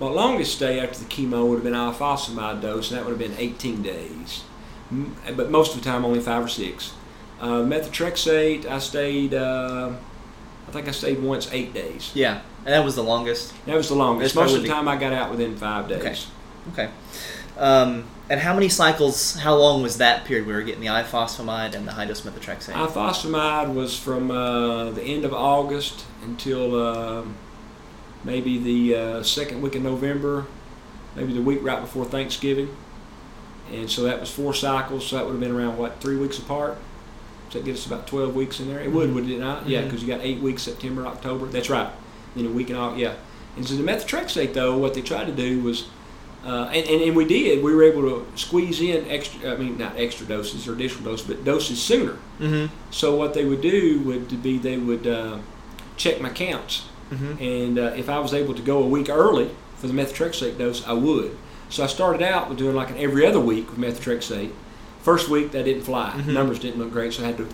my longest stay after the chemo would have been ifosfamide dose, and that would have been 18 days. But most of the time, only five or six. Uh, methotrexate, I stayed. Uh, I think I stayed once eight days. Yeah, and that was the longest. That was the longest. That's Most of the time, I got out within five days. Okay. Okay. Um, and how many cycles? How long was that period? We were getting the ifosfamide and the high dose methotrexate. Ifosfamide was from uh, the end of August until uh, maybe the uh, second week of November, maybe the week right before Thanksgiving. And so that was four cycles, so that would have been around, what, three weeks apart? Does that get us about 12 weeks in there? It would, would it not? Yeah, Mhm. because you got eight weeks September, October. That's right. Then a week in August. Yeah. And so the methotrexate, though, what they tried to do was, uh, and, and, and we did, we were able to squeeze in extra, I mean, not extra doses or additional doses, but doses sooner. Mm-hmm. So what they would do would be they would uh, check my counts. Mm-hmm. And uh, if I was able to go a week early for the methotrexate dose, I would. So I started out with doing like an every other week with methotrexate. First week that didn't fly. Mhm. Numbers didn't look great, so I had to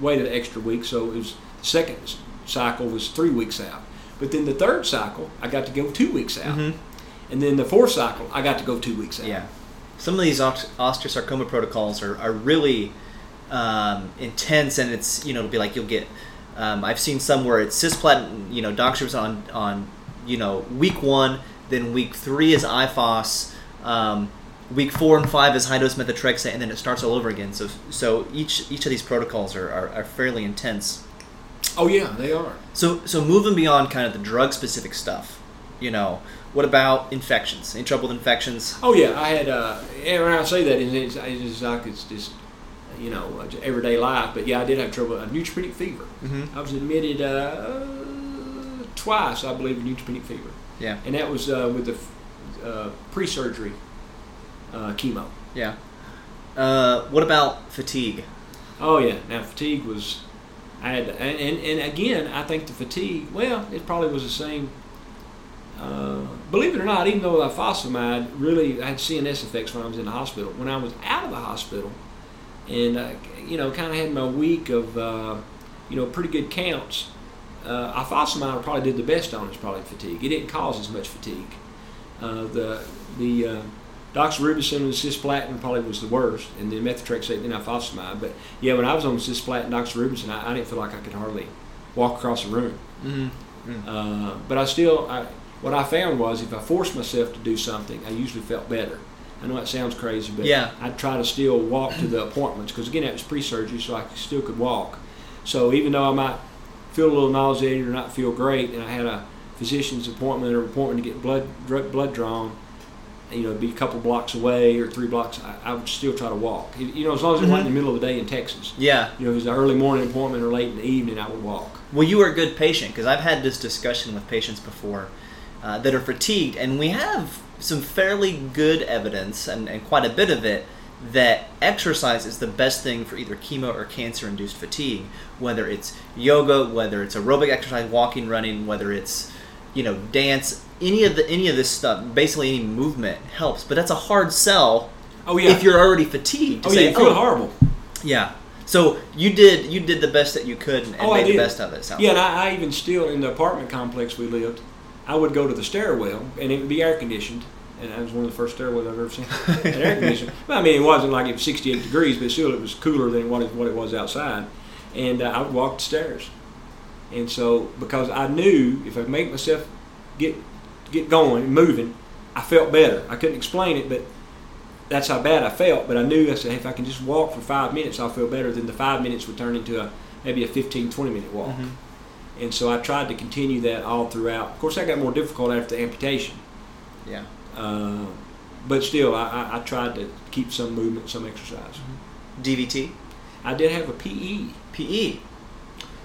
wait an extra week. So it was the second cycle was three weeks out. But then the third cycle, I got to go two weeks out. Mm-hmm. And then the fourth cycle, I got to go two weeks out. Yeah. Some of these osteosarcoma protocols are, are really um, intense, and it's you know it'll be like you'll get. Um, I've seen some where it's cisplatin. You know, doctors on on you know week one, then week three is IFOS. Um, week four and five is high dose methotrexate, and then it starts all over again. So so each each of these protocols are, are, are fairly intense. Oh yeah, they are. So so moving beyond kind of the drug specific stuff, you know, what about infections? Any trouble with infections? Oh yeah, I had. Uh, and when I say that, it's, it's like it's just you know uh, everyday life. But yeah, I did have trouble. A neutropenic fever. Mm-hmm. I was admitted uh, twice, I believe, with neutropenic fever, Yeah. and that was uh, with the uh, pre-surgery uh, chemo. Yeah. Uh, what about fatigue? Oh yeah, now fatigue was. I had, and, and, and again, I think the fatigue. Well, it probably was the same. Uh, believe it or not, even though I ifosfamide really I had CNS effects when I was in the hospital. When I was out of the hospital, and uh, you know, kind of had my week of uh, you know pretty good counts. Uh, ifosfamide probably did the best on us, probably fatigue. It didn't cause as much fatigue. Uh, the the uh, doxorubicin and cisplatin probably was the worst, and then methotrexate, and then ifosfamide. But yeah, when I was on cisplatin, doxorubicin, I, I didn't feel like I could hardly walk across the room. Mm-hmm. Uh, but I still, I, what I found was if I forced myself to do something, I usually felt better. I know that sounds crazy, but Yeah. I'd try to still walk to the appointments because again, that was pre-surgery, so I still could walk. So even though I might feel a little nauseated or not feel great, and I had a physician's appointment or appointment to get blood blood drawn, you know, be a couple blocks away or three blocks, I, I would still try to walk. You know, as long as it wasn't in the middle of the day in Texas. Yeah. You know, if it was an early morning appointment or late in the evening, I would walk. Well, you are a good patient because I've had this discussion with patients before uh, that are fatigued, and we have some fairly good evidence, and, and quite a bit of it, that exercise is the best thing for either chemo or cancer induced fatigue, whether it's yoga, whether it's aerobic exercise, walking, running, whether it's you know dance any of the any of this stuff basically any movement helps but that's a hard sell Oh yeah. if you're already fatigued to oh say, yeah, you feel "Oh, horrible. yeah so you did you did the best that you could and, and Oh, made the best of it Yeah, and. I, I even still in the apartment complex we lived, I would go to the stairwell and it would be air conditioned, and that was one of the first stairwells I've ever seen. air conditioned. Well, I mean, it wasn't like it was 68 degrees, but still it was cooler than what it, what it was outside. And uh, I would walk the stairs, and so because I knew if I make myself get get going and moving, I felt better. I couldn't explain it, but that's how bad I felt. But I knew I said, hey, if I can just walk for five minutes, I'll feel better. Then the five minutes would turn into a maybe a 15, 20 minute walk. Mhm. And so I tried to continue that all throughout. Of course, that got more difficult after the amputation. yeah Uh, but still, I, I, I tried to keep some movement, some exercise. dvt I did have a PE, pe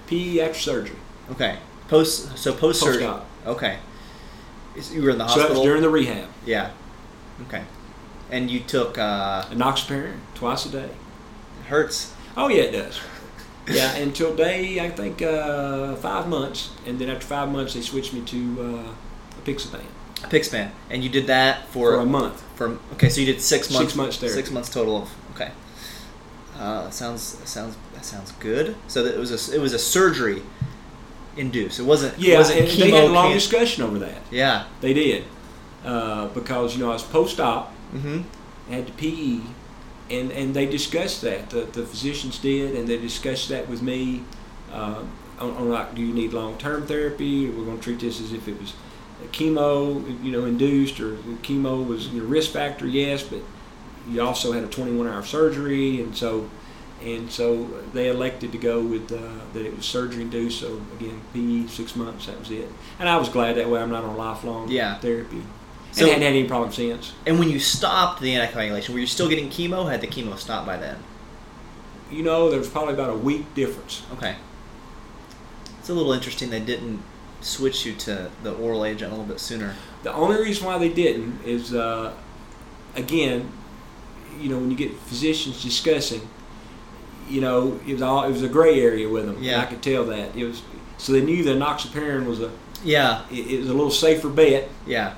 PE after surgery. okay post so post surgery okay you were in the So that hospital was during the rehab. yeah okay and you took uh Enoxaparin twice a day. It hurts Oh yeah, it does. Yeah, until day I think uh, five months, and then after five months they switched me to uh, apixaban, and you did that for, for a month. for okay. So you did six months. Six months therapy. Six months total of okay. Uh, sounds sounds that sounds good. So that it was a it was a surgery induced. It wasn't. Yeah, it wasn't and they had a long discussion over that. yeah. They did uh, because you know I was post-op, Mm-hmm. had to PE, and and they discussed that. The, the physicians did, and they discussed that with me. Uh, on, on like, do you need long-term therapy? We're going to treat this as if it was chemo, you know, induced, or chemo was your risk factor. Yes, but you also had a 21-hour surgery, and so. And so they elected to go with uh, that it was surgery induced. So again, PE six months. That was it. And I was glad that way. I'm not on lifelong Yeah. therapy. So- and hadn't had any problems since. And when you stopped the anticoagulation, were you still getting chemo? Had the chemo stopped by then? you know, there was probably about a week difference. Okay. It's a little interesting they didn't switch you to the oral agent a little bit sooner. The only reason why they didn't is, uh, again, you know, when you get physicians discussing, you know, it was all it was a gray area with them. Yeah. I could tell that it was. So they knew that enoxaparin was a Yeah, it, it was a little safer bet, yeah.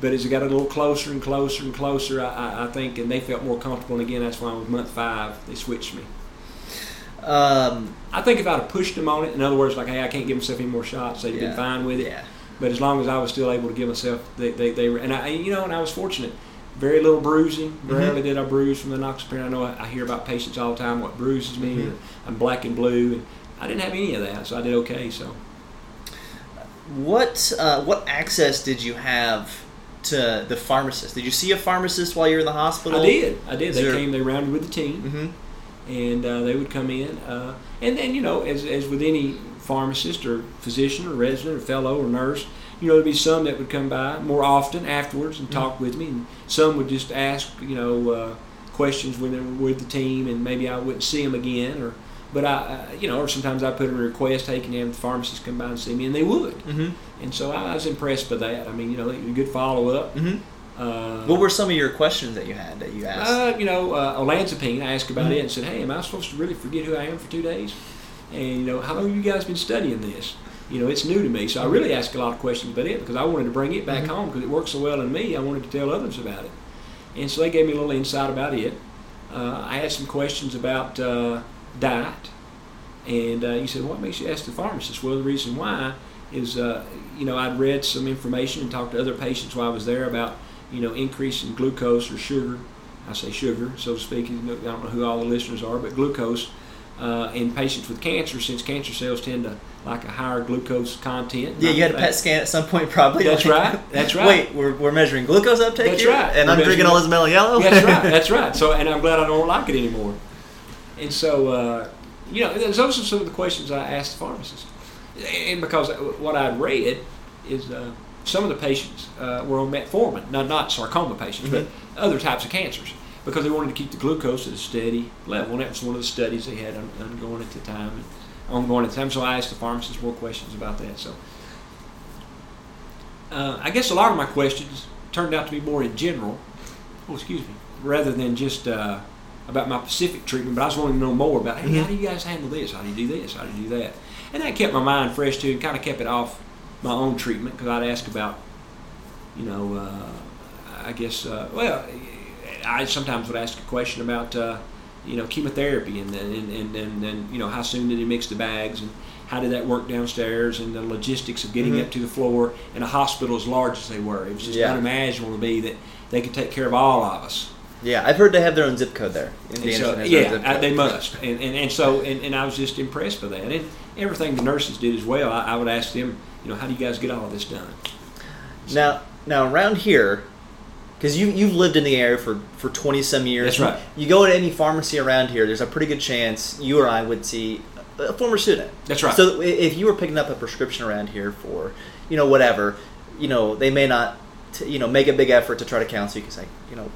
But as it got a little closer and closer and closer, I, I, I think, and they felt more comfortable. And again, that's why with month five they switched me. Um, I think if I'd have pushed them on it, in other words, like, hey, I can't give myself any more shots, they'd yeah. been fine with it. Yeah. But as long as I was still able to give myself, they, they, they were, and I, you know, and I was fortunate. Very little bruising. Mm-hmm. Rarely did I bruise from the enoxaparin. I know I, I hear about patients all the time what bruises me. Mhm. Or I'm black and blue, and I didn't have any of that, so I did okay. So What uh, what access did you have to the pharmacist? Did you see a pharmacist while you were in the hospital? I did. I did. Is They there- came. They rounded with the team. Mm-hmm. and uh, they would come in. Uh, and then, you know, as, as with any pharmacist or physician or resident or fellow or nurse, you know, there'd be some that would come by more often afterwards and talk with me, and some would just ask, you know, uh, questions when they were with the team, and maybe I wouldn't see them again, or. But I, uh, you know, or sometimes I put in a request, hey, can you have the pharmacist come by and see me? And they would. Mm-hmm. And so I was impressed by that. I mean, you know, good follow up. Mm-hmm. Uh, What were some of your questions that you had that you asked? uh, you know, uh, olanzapine. I asked about Mhm. it and said, "Hey, am I supposed to really forget who I am for two days?" And you know, how long have you guys been studying this? You know, it's new to me, so I really asked a lot of questions about it because I wanted to bring it back Mhm. home because it works so well in me. I wanted to tell others about it, and so they gave me a little insight about it. Uh, I had some questions about diet, and uh, you said, "What makes you ask the pharmacist?" Well, the reason why is, uh, you know, I'd read some information and talked to other patients while I was there about, you know, increase in glucose or sugar. I say sugar, so to speak. I don't know who all the listeners are, but glucose uh, in patients with cancer, since cancer cells tend to like a higher glucose content. yeah, you had a PET scan at some point, probably. That's like- right, that's right. Wait, we're, we're measuring glucose uptake That's here? right. And We're I'm drinking all this Mello Yello? That's right. That's right. So, and I'm glad I don't like it anymore. And so, uh, you know, those are some of the questions I asked the pharmacist. And because what I'd read is uh, some of the patients uh, were on metformin, not not sarcoma patients, but other types of cancers, because they wanted to keep the glucose at a steady level. And that was one of the studies they had ongoing at the time, and ongoing at the time. So I asked the pharmacist more questions about that. So. Uh, I guess a lot of my questions turned out to be more in general. Oh, excuse me. Rather than just uh, about my Pacific treatment, but I was wanting to know more about, hey, how do you guys handle this? How do you do this? How do you do that? And that kept my mind fresh too, and kind of kept it off my own treatment because I'd ask about, you know, uh, I guess, uh, well, I sometimes would ask a question about, uh, you know, chemotherapy and then and, and, and, and you know how soon did he mix the bags and how did that work downstairs and the logistics of getting Mhm. up to the floor in a hospital as large as they were. It was just Yeah. unimaginable to me that they could take care of all of us. Yeah, I've heard they have their own zip code there. Indiana so, yeah, I, uh, they must. And, and, and so, and, and I was just impressed by that. And everything the nurses did as well, I, I would ask them, you know, how do you guys get all this done? Now, now around here, because you you've lived in the area for for twenty some years. That's right. You go to any pharmacy around here, there's a pretty good chance you or I would see a former student. That's right. So if you were picking up a prescription around here for, you know, whatever, you know, they may not, t- you know, make a big effort to try to counsel you because, like, you know,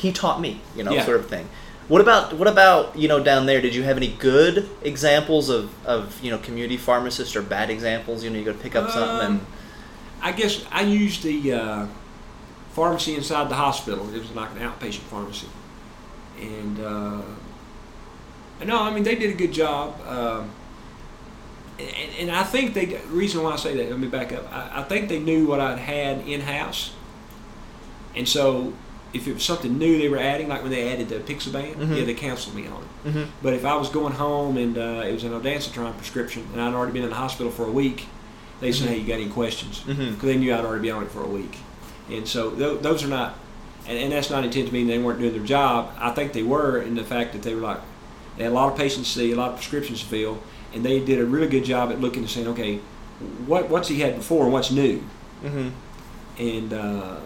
he taught me, you know, Yeah. sort of thing. What about what about you know down there? Did you have any good examples of, of you know community pharmacists or bad examples? You know, you go to pick up something and Um, I guess I used the uh, pharmacy inside the hospital. It was like an outpatient pharmacy, and uh, no, I mean they did a good job. Um, and, and I think they. The reason why I say that, let me back up. I, I think they knew what I'd had in house, and so if it was something new they were adding, like when they added the apixaban, Mhm. yeah, they canceled me on it. Mhm. But if I was going home and uh, it was an ondansetron prescription, and I'd already been in the hospital for a week, they said, Mhm. "Hey, you got any questions?" Because they knew I'd already been on it for a week, and so th- those are not, and, and that's not intended to mean they weren't doing their job. I think they were in the fact that they were like, they had a lot of patients to see, a lot of prescriptions to fill, and they did a really good job at looking and saying, "Okay, what what's he had before and what's new?" Mhm. and uh,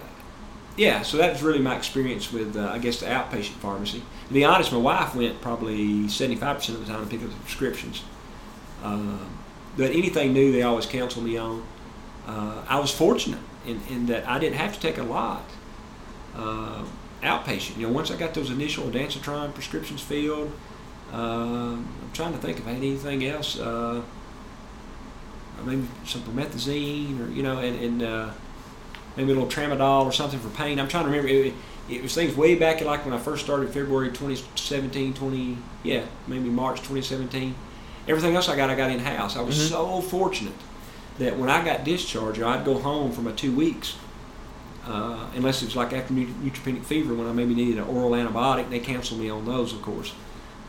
yeah, so that was really my experience with, uh, I guess, the outpatient pharmacy. To be honest, my wife went probably 75% of the time to pick up the prescriptions. Uh, but anything new, they always counsel me on. Uh, I was fortunate in, in that I didn't have to take a lot uh, outpatient. You know, once I got those initial ondansetron prescriptions filled, Uh, I'm trying to think if I had anything else. Uh, maybe some promethazine, or you know, and, and uh, maybe a little tramadol or something for pain. I'm trying to remember. It, it was things way back in like when I first started February 2017, 20 yeah, maybe March 2017. Everything else I got, I got in house. I was Mhm. so fortunate that when I got discharged, I'd go home for my two weeks. Uh, unless it was like after neutropenic fever when I maybe needed an oral antibiotic, they canceled me on those, of course.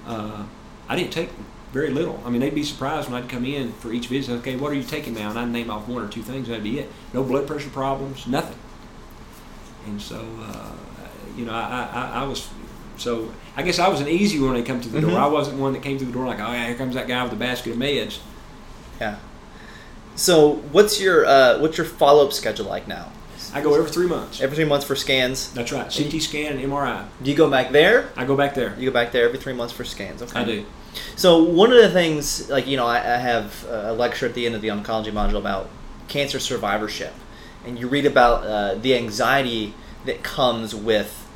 Uh, I didn't take very little. I mean, they'd be surprised when I'd come in for each visit. Okay, what are you taking now? And I'd name off one or two things. That'd be it. No blood pressure problems, nothing. And so, uh, you know, I, I, I was, so I guess I was an easy one when they come to the Mhm. door. I wasn't one that came through the door like, oh yeah, here comes that guy with a basket of meds. Yeah. So what's your uh, what's your follow up schedule like now? I go every three months. Every three months for scans. That's right. CT scan and MRI. Do you go back there? I go back there. You go back there every three months for scans. Okay. I do. So one of the things, like you know, I, I have a lecture at the end of the oncology module about cancer survivorship, and you read about uh, the anxiety that comes with,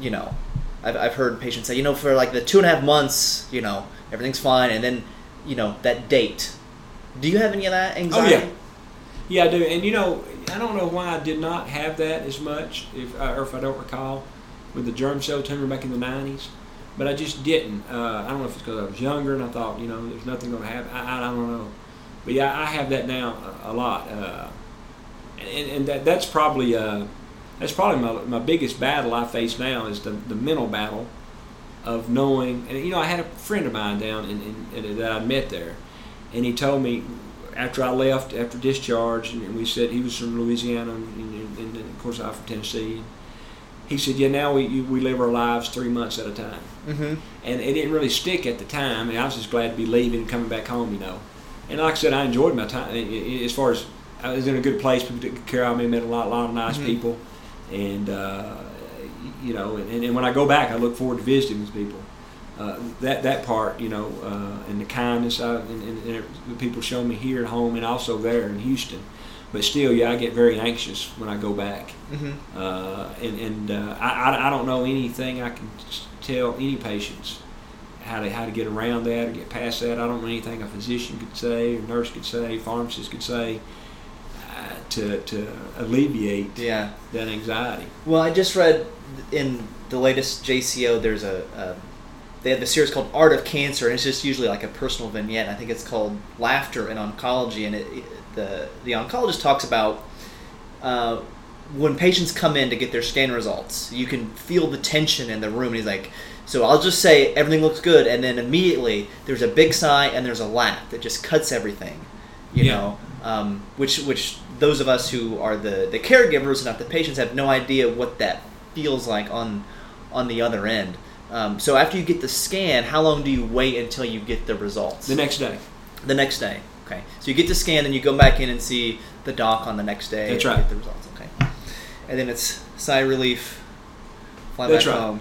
you know, I've, I've heard patients say, you know, for like the two and a half months, you know, everything's fine, and then, you know, that date. Do you have any of that anxiety? Oh, yeah. Yeah, I do. And you know, I don't know why I did not have that as much, if uh, or if I don't recall, with the germ cell tumor back in the '90s. But I just didn't. Uh, I don't know if it's because I was younger and I thought, you know, there's nothing going to happen. I, I don't know. But yeah, I have that now a, a lot, uh, and, and that that's probably uh, that's probably my, my biggest battle I face now is the, the mental battle of knowing. And you know, I had a friend of mine down in, in, in that I met there, and he told me after I left after discharge, and we said he was from Louisiana, and, and, and, of course I'm from Tennessee. He said, "Yeah, now we we live our lives three months at a time." Mm-hmm. and it didn't really stick at the time. And I was just glad to be leaving and coming back home, you know. And like I said, I enjoyed my time. As far as I was in a good place, people took care of me, met a lot, lot of nice Mhm. people, and uh, you know. And, and when I go back, I look forward to visiting these people. Uh, that that part, you know, uh, and the kindness I, and, and, and the people show me here at home, and also there in Houston. But still, yeah, I get very anxious when I go back. Mm-hmm. Uh, and and uh, I, I, I don't know anything I can tell any patients how to how to get around that or get past that. I don't know anything a physician could say, or nurse could say, pharmacist could say uh, to to alleviate Yeah. that anxiety. Well, I just read in the latest JCO. There's a, a they have the series called Art of Cancer, and it's just usually like a personal vignette. I think it's called Laughter in Oncology, and it, it- the the oncologist talks about uh, when patients come in to get their scan results. You can feel the tension in the room, and he's like. So I'll just say everything looks good, and then immediately there's a big sigh and there's a laugh that just cuts everything, you Yeah. know. Um, which which those of us who are the the caregivers and not the patients have no idea what that feels like on on the other end. Um, so after you get the scan, how long do you wait until you get the results? The next day. The next day. Okay. So you get the scan, then you go back in and see the doc on the next day. That's and right. Get the results. Okay. And then it's sigh relief. Fly That's back right. home.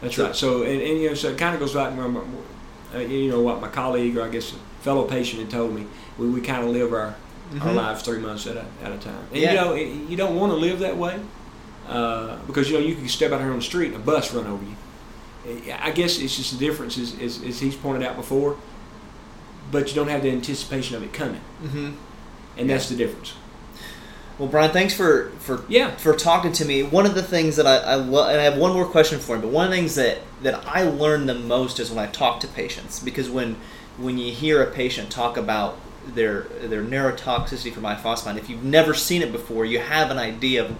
That's So- right. So and, and you know, so it kind of goes back to my, uh, you know what my colleague or I guess fellow patient had told me. We, we kind of live our our Mhm. lives three months at a, at a time. And Yeah. you know, it- you don't want to live that way uh, because you know you can step out here on the street and a bus run over you. I guess it's just the difference, is, is, as he's pointed out before. But you don't have the anticipation of it coming, Mm-hmm. and that's the difference. Well, Brian, thanks for for Yeah. for talking to me. One of the things that I, I love, and I have one more question for you, but one of the things that that I learn the most is when I talk to patients because when when you hear a patient talk about their their neurotoxicity from ifosfamide, if you've never seen it before, you have an idea of,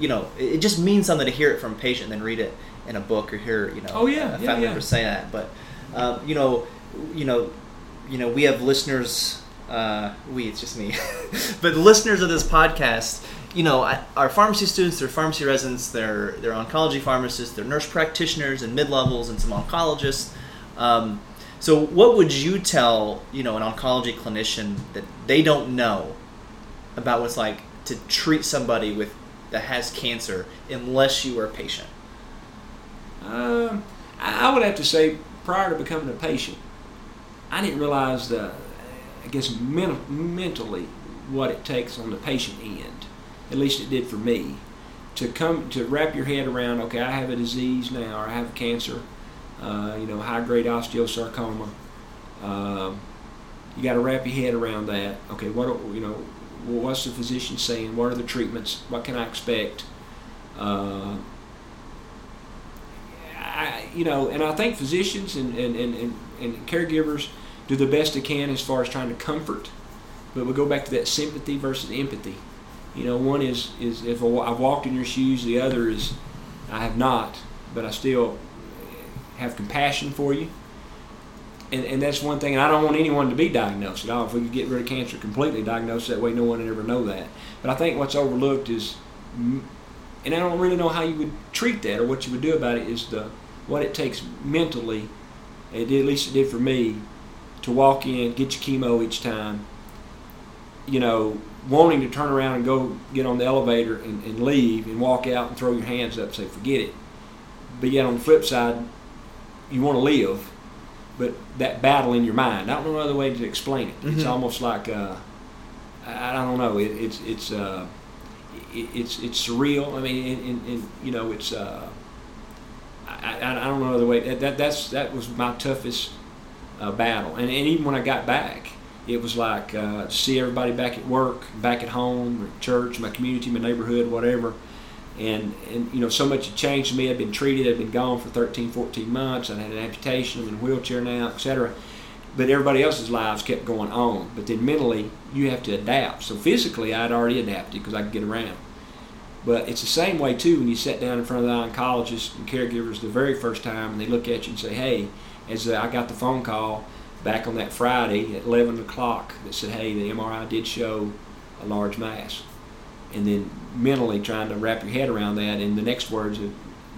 you know, it just means something to hear it from a patient than read it in a book or hear you know Oh, yeah, a yeah, family yeah. member say that. But um, you know, you know, you know, we have listeners. Uh, we, it's just me, but listeners of this podcast, you know, our pharmacy students, they're pharmacy residents, they're they're oncology pharmacists, they're nurse practitioners and mid levels and some oncologists. Um, so, what would you tell you know an oncology clinician that they don't know about what's like to treat somebody with that has cancer unless you are a patient? Um, I would have to say, prior to becoming a patient, I didn't realize the, I guess, men- mentally what it takes on the patient end. At least it did for me. To come to wrap your head around, okay, I have a disease now, or I have cancer, uh, you know, high grade osteosarcoma. Um, you got to wrap your head around that. Okay, what you know, what's the physician saying? What are the treatments? What can I expect? Uh, I, you know, and I think physicians and, and, and, and, and caregivers do the best they can as far as trying to comfort. But we go back to that sympathy versus empathy. You know, one is is if I've walked in your shoes, the other is I have not, but I still have compassion for you. And, and that's one thing. And I don't want anyone to be diagnosed at all. If we could get rid of cancer completely, diagnosed that way, no one would ever know that. But I think what's overlooked is, and I don't really know how you would treat that or what you would do about it, is the what it takes mentally. It did, at least it did for me, to walk in, get your chemo each time. You know, wanting to turn around and go get on the elevator and, and leave and walk out and throw your hands up and say, forget it. But yet on the flip side, you want to live, but that battle in your mind. I don't know another way to explain it. Mm-hmm. It's almost like uh, I, don't know. It, it's it's uh, it, it's it's surreal. I mean, and, and, and you know, it's uh, I, I, don't know another way. That, that that's that was my toughest uh, battle, and, and even when I got back, it was like uh, see everybody back at work, back at home, church, my community, my neighborhood, whatever. And, and you know, so much had changed to me. I'd been treated. I'd been gone for 13, 14 months. I'd had an amputation. I'm in a wheelchair now, etc. But everybody else's lives kept going on. But then mentally, you have to adapt. So physically, I'd already adapted because I could get around. But it's the same way too when you sit down in front of the oncologists and caregivers the very first time, and they look at you and say, "Hey," as uh, I got the phone call back on that Friday at 11 o'clock that said, hey, the MRI did show a large mass. And then mentally trying to wrap your head around that. And the next words,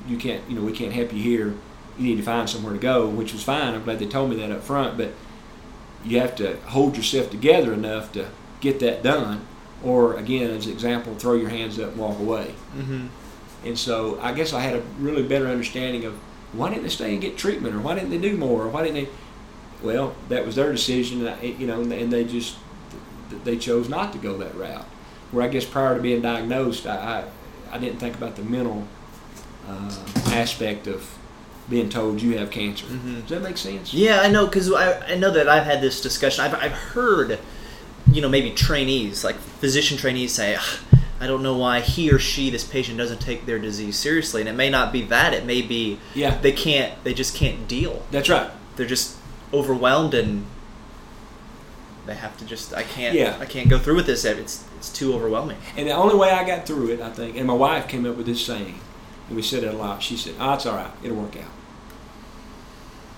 you can't, you know, we can't help you here. You need to find somewhere to go, which was fine. I'm glad they told me that up front. But you have to hold yourself together enough to get that done. Or, again, as an example, throw your hands up and walk away. Mm-hmm. And so I guess I had a really better understanding of why didn't they stay and get treatment, or why didn't they do more, or why didn't they well, that was their decision, and you know, and they just they chose not to go that route. Where I guess prior to being diagnosed, I I, I didn't think about the mental uh, aspect of being told you have cancer. Mm-hmm. Does that make sense? Yeah, I know because I, I know that I've had this discussion. I've I've heard, you know, maybe trainees like physician trainees say. I don't know why he or she, this patient, doesn't take their disease seriously, and it may not be that. It may be yeah. they can't, they just can't deal. That's right. They're just overwhelmed and they have to just I can't yeah. I can't go through with this. It's it's too overwhelming. And the only way I got through it, I think, and my wife came up with this saying, and we said it a lot. She said, "Oh, it's all right. It'll work out."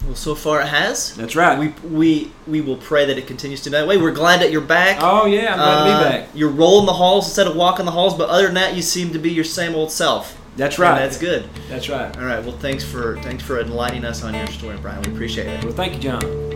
Well, so far it has. That's right. We we we will pray that it continues to that way. We're glad that you're back. Oh yeah, I'm glad uh, to be uh, back. You're rolling the halls instead of walking the halls, but other than that, you seem to be your same old self. That's right. And that's good. That's right. All right. Well, thanks for thanks for enlightening us on your story, Brian. We appreciate it. Well, thank you, John.